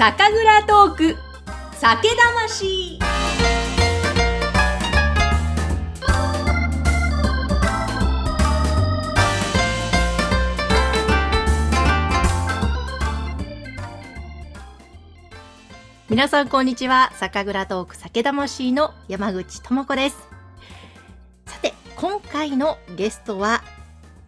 酒蔵トーク。酒魂。皆さんこんにちは。酒蔵トーク酒魂の山口智子です。さて今回のゲストは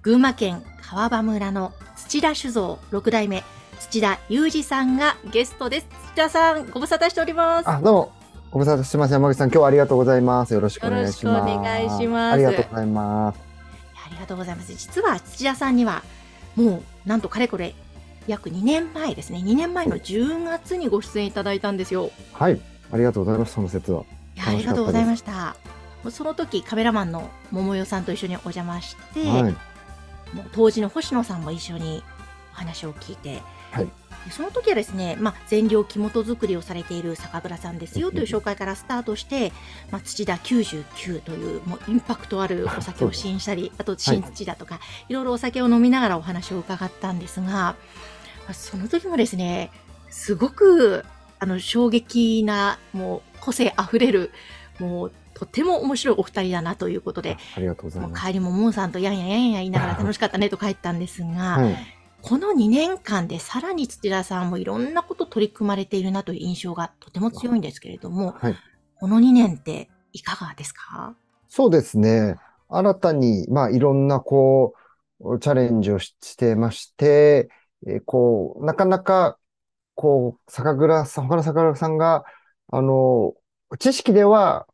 群馬県川場村の土田酒造6代目土田裕二さんがゲストです。土田さん、ご無沙汰しております。あ、どうも。ご無沙汰してます。山口さん、今日はありがとうございます。よろしくお願いします。よろしくお願いしますありがとうございます。ありがとうございます。実は土田さんには、もう、なんとかれこれ、約2年前ですね。2年前の10月にご出演いただいたんですよ。はい。ありがとうございます。その説は。いやありがとうございました。もうその時、カメラマンの桃代さんと一緒にお邪魔して、はい。もう当時の星野さんも一緒にお話を聞いて、はいでその時はですね、まあ、全量木本作りをされている酒蔵さんですよという紹介からスタートして、まあ、土田99というもうインパクトあるお酒を試飲したり、あと新土だとか、い、ろいろお酒を飲みながらお話を伺ったんですが、まあその時もですね、すごくあの衝撃な、もう個性あふれる、もうとても面白いお二人だなということで、ありがとうございます。帰りもモンさんとやんややんや言いながら楽しかったねと帰ったんですが、はい。この2年間でさらに土田さんもいろんなこと取り組まれているなという印象がとても強いんですけれども、はい。この2年っていかがですか？そうですね。新たに、まあ、いろんな、こう、チャレンジをししてまして、えーこう、なかなか、こう、酒蔵さん、他の酒蔵さんが、あの、知識では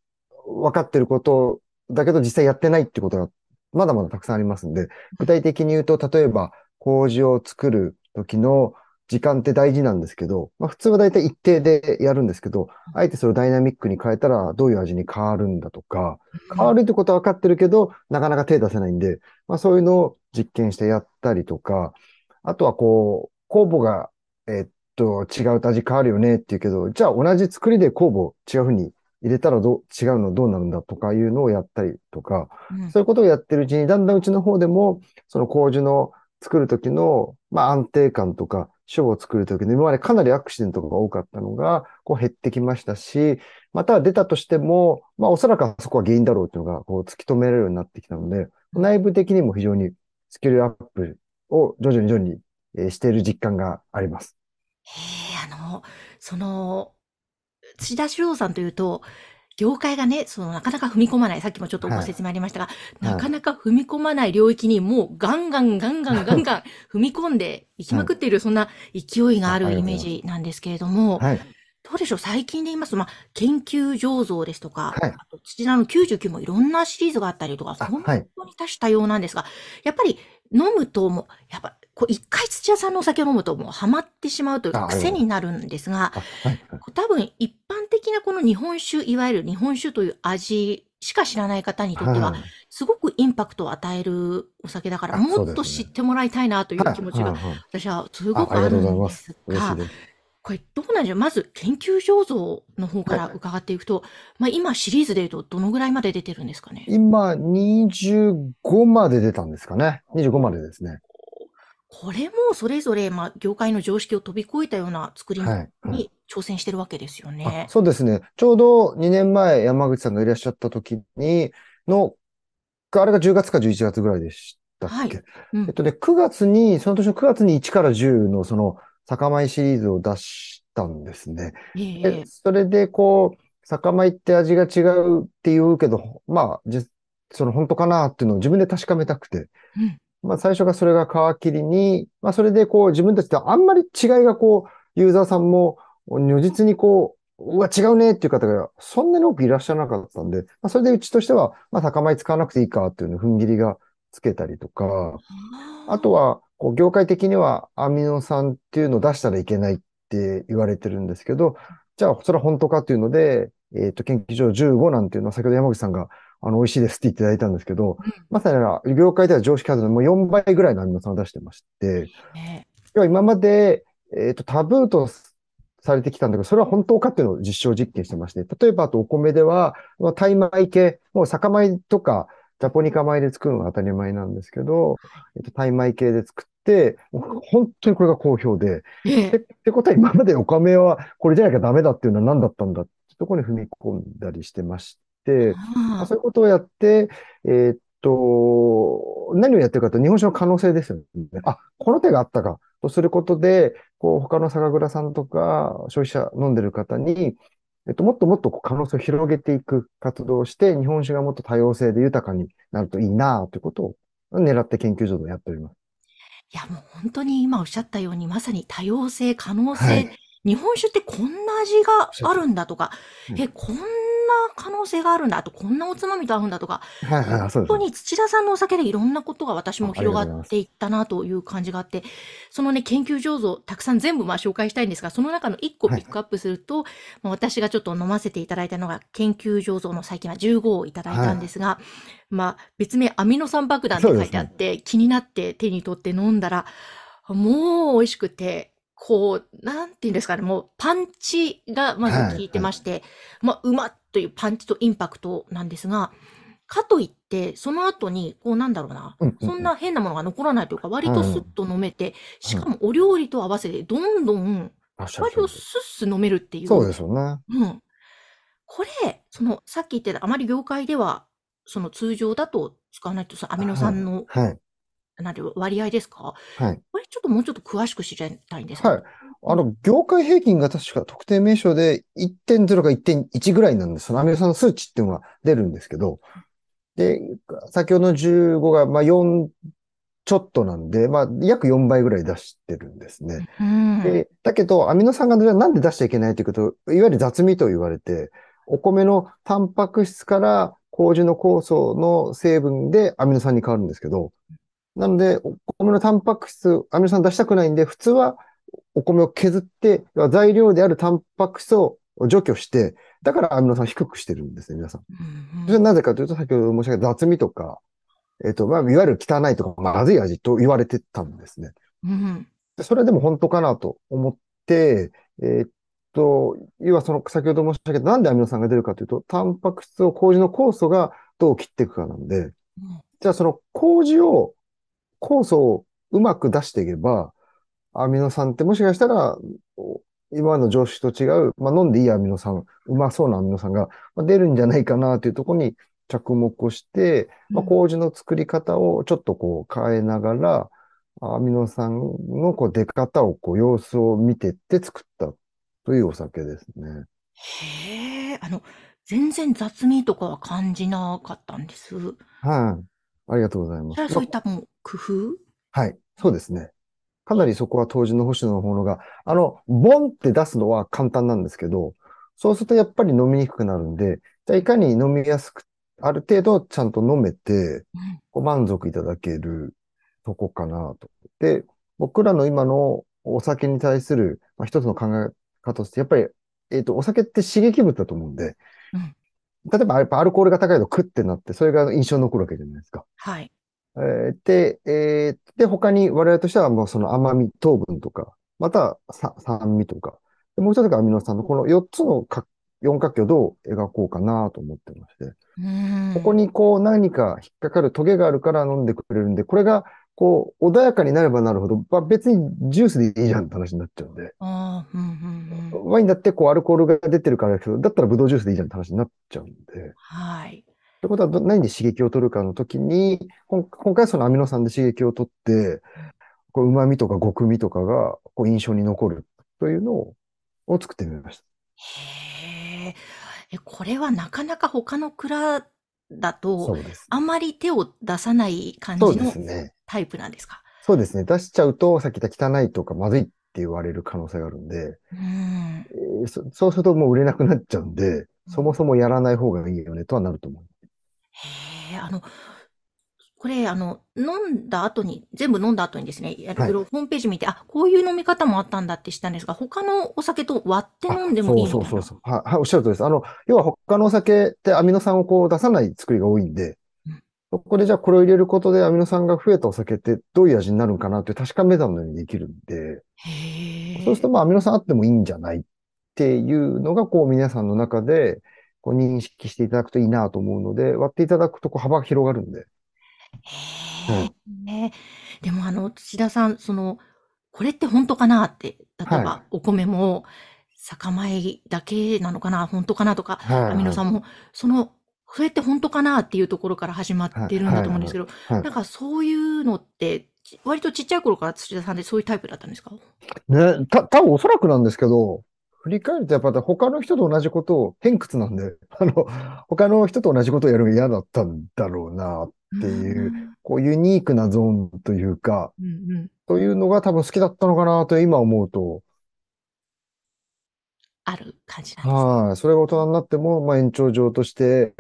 分かってることだけど実際やってないってことがまだまだたくさんありますんで、具体的に言うと、例えば、麹を作る時の時間って大事なんですけど、まあ普通は大体一定でやるんですけど、あえてそれをダイナミックに変えたらどういう味に変わるんだとか、変わるってことは分かってるけど、なかなか手出せないんで、まあそういうのを実験してやったりとか、あとはこう、酵母が、えっと、違うと味変わるよねっていうけど、じゃあ同じ作りで酵母違う風に入れたらどう、違うのどうなるんだとかいうのをやったりとか、うん。そういうことをやってるうちに、だんだんうちの方でも、その麹の作る時の、まあ安定感とか、酒を作る時の今までかなりアクシデントが多かったのが、こう減ってきましたし、また出たとしても、まあおそらくそこは原因だろうっていうのが、こう突き止められるようになってきたので、内部的にも非常にスキルアップを徐々に徐々にえーしている実感があります。へえ、あの、その、土田修造さんというと、業界がね、そのなかなか踏み込まない、さっきもちょっとご説明ありましたが、なかなか踏み込まない領域にもうガンガンガンガンガンガン踏み込んでいきまくっている、そんな勢いがあるイメージなんですけれども、はい。どうでしょう？最近で言いますと、まあ、研究醸造ですとか、はい。あと土田の99もいろんなシリーズがあったりとか、あ本はい。当に多種多様なんですが、やっぱり飲むともう、やっぱ、こう一回土屋さんのお酒を飲むともうハマってしまうというかあ癖になるんですが、あはい。こう多分一この日本酒、いわゆる日本酒という味しか知らない方にとっては、はいすごくインパクトを与えるお酒だから、あもっとそうですね知ってもらいたいなという気持ちが、はいはいはい私はすごくあがとうございまんですすが嬉しい、です。これどうなんでしょう？まず研究醸造の方から伺っていくと、まあ今シリーズで言うとどのぐらいまで出てるんですかね？今、25まで出たんですかね。25までですね。これもそれぞれ、まあ業界の常識を飛び越えたような作りはい。に挑戦してるわけですよあね。そうですね。ちょうど2年前、山口さんがいらっしゃった時に、の、あれが10月か11月ぐらいでしたっけ、はいうんえっとね、9月に、その年の9月に1から10のその、酒米シリーズを出したんですね。ええで、それでこう、酒米って味が違うって言うけど、まあ、じその本当かなっていうのを自分で確かめたくて、うんまあ最初がそれが皮切りに、まあそれでこう自分たちであんまり違いがこう、ユーザーさんも如実にこう、うわ、違うねっていう方がそんなに多くいらっしゃらなかったんで、まあそれでうちとしては、まあ酒米使わなくていいかっていうのを踏ん切りがつけたりとか、あとは、こう、業界的にはアミノ酸っていうのを出したらいけないって言われてるんですけど、じゃあ、それは本当かっていうので、えっと、研究所15なんていうのは先ほど山口さんが、あの、美味しいですって言っていただいたんですけど、うん。まさに業界では常識外れのもう4倍ぐらいのアミノ酸を出してまして、は今まで、えっと、タブーとされてきたんだけど、それは本当かっていうのを実証実験してまして、例えばあとお米では、まあタイ米系、もう酒米とか、ジャポニカ米で作るのが当たり前なんですけど、えっと、タイ米系で作って、本当にこれが好評で、ええでってことは今までお米はこれじゃなきゃダメだっていうのは何だったんだってところに踏み込んだりしてまして、まああそういうことをやって、えーっと、何をやってるかと日本酒の可能性ですよね。あ、この手があったか。とすることで、こう、他の酒蔵さんとか、消費者飲んでる方に、えっと、もっともっと可能性を広げていく活動をして、日本酒がもっと多様性で豊かになるといいなということを狙って研究所でやっております。いや、もう本当に今おっしゃったように、まさに多様性、可能性、はい。日本酒ってこんな味があるんだとか、うん。え、こんな可能性があるんだと、こんなおつまみと合うんだとか、はいはい、そうです。本当に土田さんのお酒でいろんなことが私もあありがとう広ございます。がっていったなという感じがあって、そのね、研究上手をたくさん全部まあ紹介したいんですが、その中の1個ピはい。ックアップすると、まあ私がちょっと飲ませていただいたのが、研究上手の最近は15をいただいたんですが、まあ別名アミノ酸爆弾って書いてあって、気になって手に取って飲んだら、もう美味しくて、こう、なんていうんですかね、もうパンチがまず効いてまして、まあ、うまっというパンチとインパクトなんですが、かといって、その後に、こうなんだろうな、うんうんうんそんな変なものが残らないというか、割とうんスッと飲めて、しかもお料理と合わせて、どんどん、割とスッス飲めるっていう。そうですよね。うん。これ、その、さっき言ってた、あまり業界では、その通常だと使わないと、アミノ酸の、はい。なんていう割合ですか？はい。これちょっともうちょっと詳しく知りたいんですがはい。あの、業界平均が確か特定名称で1.0か1.1ぐらいなんです。そのアミノ酸の数値っていうのが出るんですけど、で、先ほどの15が、まあ、4ちょっとなんで、まあ、約4倍ぐらい出してるんですね。うん。で、だけど、アミノ酸がなんで出しちゃいけないということ、いわゆる雑味と言われて、お米のタンパク質から麹の酵素の成分でアミノ酸に変わるんですけど、なので、お米のタンパク質、アミノ酸出したくないんで、普通はお米を削って、材料であるタンパク質を除去して、だからアミノ酸を低くしてるんですね、皆さん。うんそれはなぜかというと、先ほど申し上げた雑味とか、えっと、まあ、いわゆる汚いとか、まずい味と言われてたんですね。うん。でそれはでも本当かなと思って、えーっと、要はその、先ほど申し上げた、なんでアミノ酸が出るかというと、タンパク質を麹の酵素がどう切っていくかなんで、うんじゃあその麹を、酵素をうまく出していけば、アミノ酸ってもしかしたら、お今の常識と違う、まあ、飲んでいいアミノ酸、うまそうなアミノ酸がまあ出るんじゃないかなというところに着目をして、まあ、うん麹の作り方をちょっとこう変えながら、アミノ酸のこう出方をこう様子を見てって作ったというお酒ですね。へえ、あの、全然雑味とかは感じなかったんです。はい。ありがとうございます。それはそういったもう工夫？はい。そうですね。かなりそこは当時の星野の方が、あの、ボンって出すのは簡単なんですけど、そうするとやっぱり飲みにくくなるんで、じゃあいかに飲みやすく、ある程度ちゃんと飲めて、うんこう満足いただけるとこかなと。で、僕らの今のお酒に対する、まあ、一つの考え方として、やっぱり、えっと、お酒って刺激物だと思うんで、うん例えばやっぱアルコールが高いとクッてなって、それが印象に残るわけじゃないですか。はい。えーで、えーで、他に我々としてはもうその甘み、糖分とか、また酸味とか、でもう一つがアミノ酸のこの4つのか四角形をどう描こうかなと思ってまして、うん。ここにこう何か引っかかるトゲがあるから飲んでくれるんで、これがこう穏やかになればなるほど、まあ、別にジュースでいいじゃんって話になっちゃうんで、ああ、うんうんうん。ワインだってこうアルコールが出てるからだけど、だったらブドウジュースでいいじゃんって話になっちゃうんで、はい。ということはど、何で刺激を取るかの時に、今今回はそのアミノ酸で刺激を取って、こう旨味とか極味とかがこう印象に残るというのをを作ってみました。へえ。え、これはなかなか他の蔵だそと。あんまり手を出さない感じの。タイプなんですか？そうですね。出しちゃうと、さっき言った汚いとかまずいって言われる可能性があるんで、うん。えーそそうするともう売れなくなっちゃうんで、そもそもやらない方がいいよねとはなると思う。へえ、あの、これ、あの、飲んだ後に、全部飲んだ後にですね、いろいろホームページ見て、あ、こういう飲み方もあったんだって知ったんですが、他のお酒と割って飲んでもいいみ。そうそうそうそう。はい、はい、おっしゃるとりです。あの、要は他のお酒ってアミノ酸をこう出さない作りが多いんでうん、そこでじゃあこれを入れることでアミノ酸が増えたお酒ってどういう味になるのかなって確かめたのにできるんで。そうするとまあアミノ酸あってもいいんじゃないっていうのがこう皆さんの中で、こう認識していただくといいなと思うので、割っていただくとこう幅が広がるんで。へえ、ねでもあの、土田さん、その、これって本当かなって、例えはいばお米も酒米だけなのかな、本当かなとか、はい。アミノ酸も、その、それって本当かなっていうところから始まってるんだと思うんですけど、はいなんかそういうのって、ち割とちっちゃい頃から土田さんでそういうタイプだったんですか？ね、た、多分おそらくなんですけど、振り返るとやっぱり他の人と同じことを、偏屈なんで、あの、他の人と同じことをやるのが嫌だったんだろうな、っていうこうユニークなゾーンというか、うんうん。というのが多分好きだったのかなと今思うと、ある感じなんですね。はい。それが大人になっても、まあ延長上として、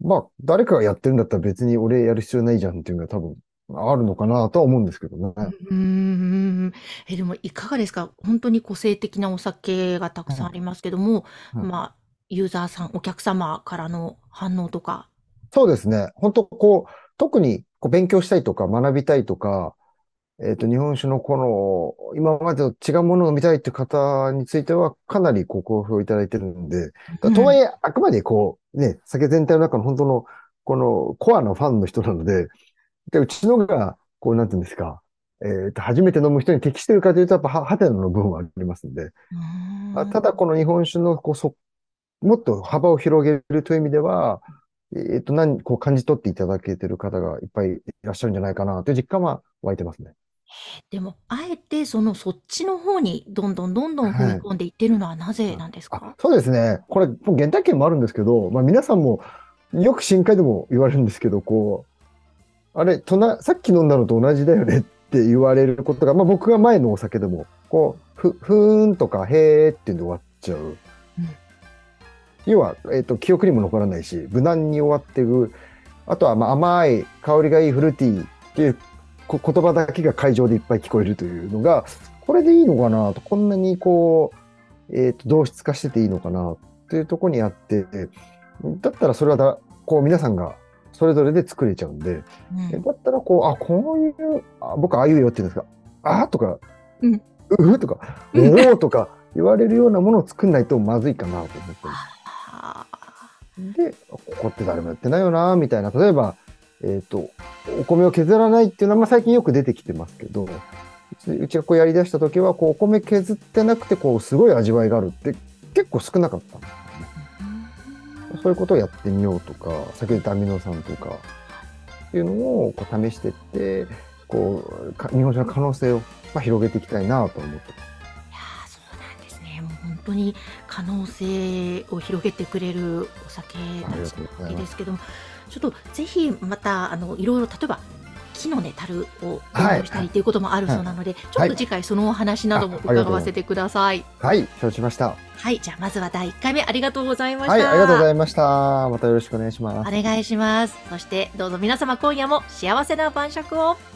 まあ誰かがやってるんだったら別に俺やる必要ないじゃんっていうのが多分あるのかなとは思うんですけどね。うーん。え、でもいかがですか？本当に個性的なお酒がたくさんありますけども、はいまあ、ユーザーさん、お客様からの反応とか。そうですね。本当こう、特にこう勉強したいとか学びたいとか、えっと、日本酒のこの、今までと違うものを飲みたいっていう方については、かなりご好評いただいてるんで、とはいえ、あくまでこう、ね、酒全体の中の本当の、このコアなファンの人なので、で、うちのが、こう、なんていうんですか、えっと、初めて飲む人に適してるかというと、やっぱ、は、はてなの部分はありますんで、うん。あただ、この日本酒の、こう、そ、もっと幅を広げるという意味では、えっと、何、こう、感じ取っていただけてる方がいっぱいいらっしゃるんじゃないかなという実感は湧いてますね。でも、あえてそのそっちの方にどんどんどんどん踏み込んでいってるのはなぜなんですあか、そうですね。これ、もう原体験もあるんですけど、まあ皆さんもよく深海でも言われるんですけど、こう、あれ、隣、さっき飲んだのと同じだよねって言われることが、まあ僕が前のお酒でも、こう、ふ、ふーんとか、へーっていうんで終わっちゃう。要は、えっと、記憶にも残らないし、無難に終わっていく。あとは、まあ甘い、香りがいいフルーティーっていうこ言葉だけが会場でいっぱい聞こえるというのが、これでいいのかなと、こんなにこう、えっと、同質化してていいのかなっていうところにあって、だったらそれはだ、こう皆さんがそれぞれで作れちゃうんで、うん。だったらこう、あ、こういう、あ僕ああいうよって言うんですか、あーとか、うん。うふとか、おうん。ーとか言われるようなものを作んないとまずいかなと思って。あで、ここって誰もやってないよな、みたいな。例えば、えっ、と、お米を削らないっていうのは、まあ最近よく出てきてますけど、うちがこうやり出した時は、こう、お米削ってなくて、こう、すごい味わいがあるって結構少なかったんですよね。ーそういうことをやってみようとか、先ほど言ったアミノ酸とか、っていうのをこう試していって、こう、か日本酒の可能性を、まあ、広げていきたいなと思ってます。いやーそうなんですね。もう本当に可能性を広げてくれるお酒たちなわけですけども、ちょっとぜひまたあのいろいろ例えば木のね樽をはい利用したりということもあるそうなので、ちょっはいと次回そのお話なども伺わせてください。はい、承知しました。はい、じゃあまずは第1回目ありがとうございました。はい、ありがとうございました。またよろしくお願いします。お願いします。そしてどうぞ皆様今夜も幸せな晩酌を。